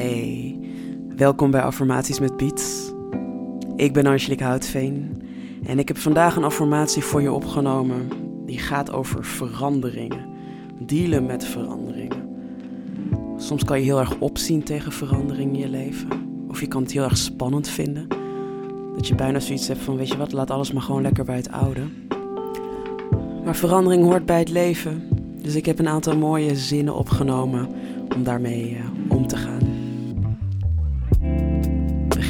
Hey, welkom bij Affirmaties met Piet. Ik ben Angelique Houtveen en ik heb vandaag een affirmatie voor je opgenomen. Die gaat over veranderingen, dealen met veranderingen. Soms kan je heel erg opzien tegen veranderingen in je leven. Of je kan het heel erg spannend vinden. Dat je bijna zoiets hebt van, weet je wat, laat alles maar gewoon lekker bij het oude. Maar verandering hoort bij het leven. Dus ik heb een aantal mooie zinnen opgenomen om daarmee uh, om te gaan.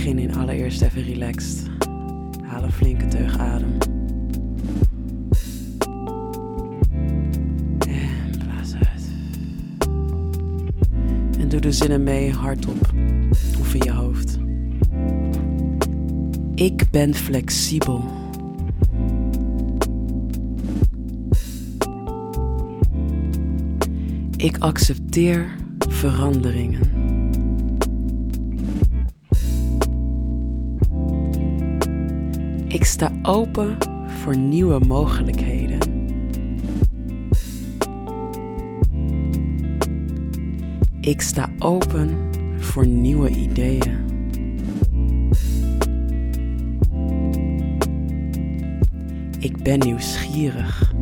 Begin in allereerst even relaxed. Haal een flinke teug adem. En blaas uit. En doe de zinnen mee hardop of in je hoofd. Ik ben flexibel. Ik accepteer veranderingen. Ik sta open voor nieuwe mogelijkheden. Ik sta open voor nieuwe ideeën. Ik ben nieuwsgierig.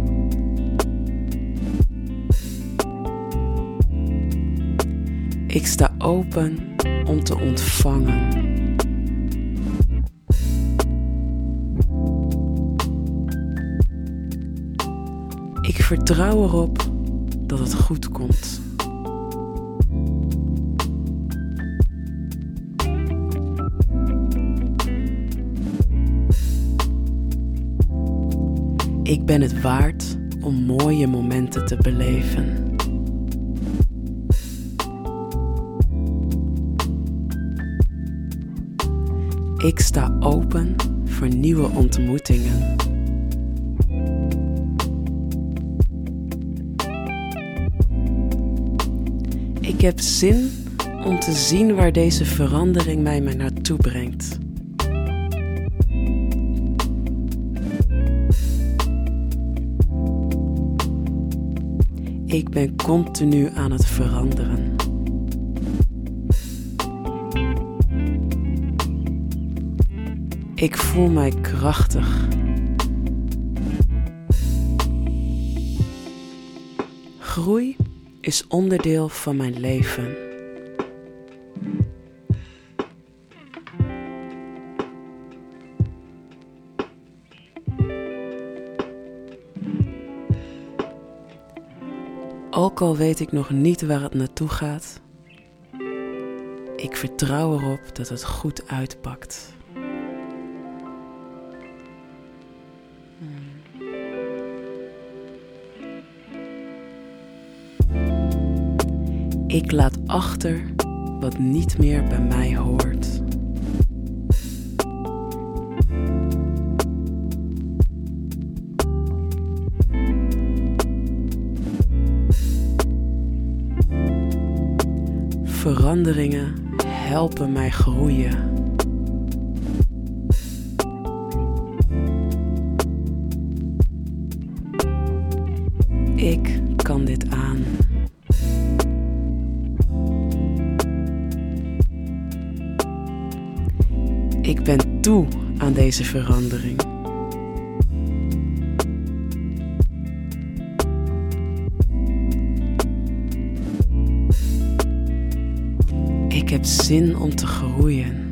Ik sta open om te ontvangen. Ik vertrouw erop dat het goed komt. Ik ben het waard om mooie momenten te beleven. Ik sta open voor nieuwe ontmoetingen. Ik heb zin om te zien waar deze verandering mij naartoe brengt. Ik ben continu aan het veranderen. Ik voel mij krachtig. Groei is onderdeel van mijn leven. Ook al weet ik nog niet waar het naartoe gaat, ik vertrouw erop dat het goed uitpakt. Ik laat achter wat niet meer bij mij hoort. Veranderingen helpen mij groeien. Ik kan dit. Ik ben toe aan deze verandering. Ik heb zin om te groeien.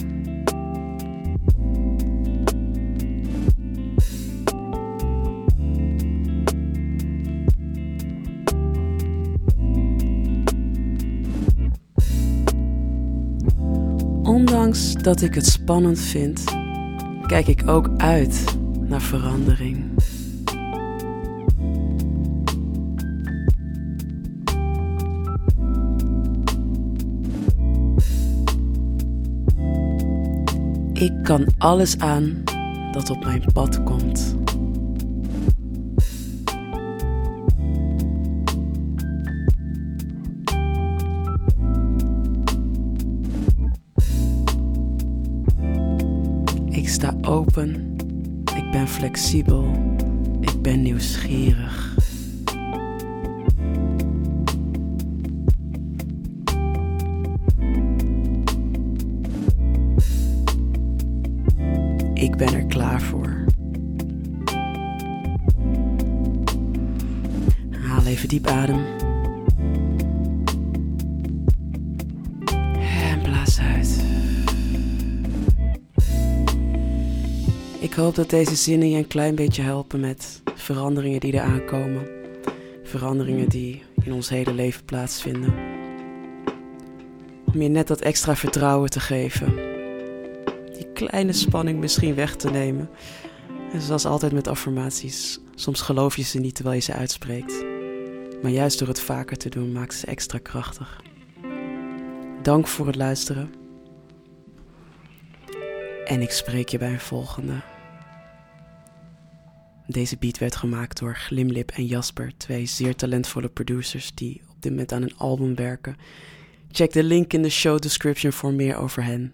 Ondanks dat ik het spannend vind, kijk ik ook uit naar verandering. Ik kan alles aan dat op mijn pad komt. Ik sta open, ik ben flexibel, ik ben nieuwsgierig. Ik ben er klaar voor. Haal even diep adem. Ik hoop dat deze zinnen je een klein beetje helpen met veranderingen die er aankomen. Veranderingen die in ons hele leven plaatsvinden. Om je net dat extra vertrouwen te geven. Die kleine spanning misschien weg te nemen. En zoals altijd met affirmaties, soms geloof je ze niet terwijl je ze uitspreekt. Maar juist door het vaker te doen maakt ze extra krachtig. Dank voor het luisteren. En ik spreek je bij een volgende. Deze beat werd gemaakt door Glimlip en Jasper, twee zeer talentvolle producers die op dit moment aan een album werken. Check de link in de show description voor meer over hen.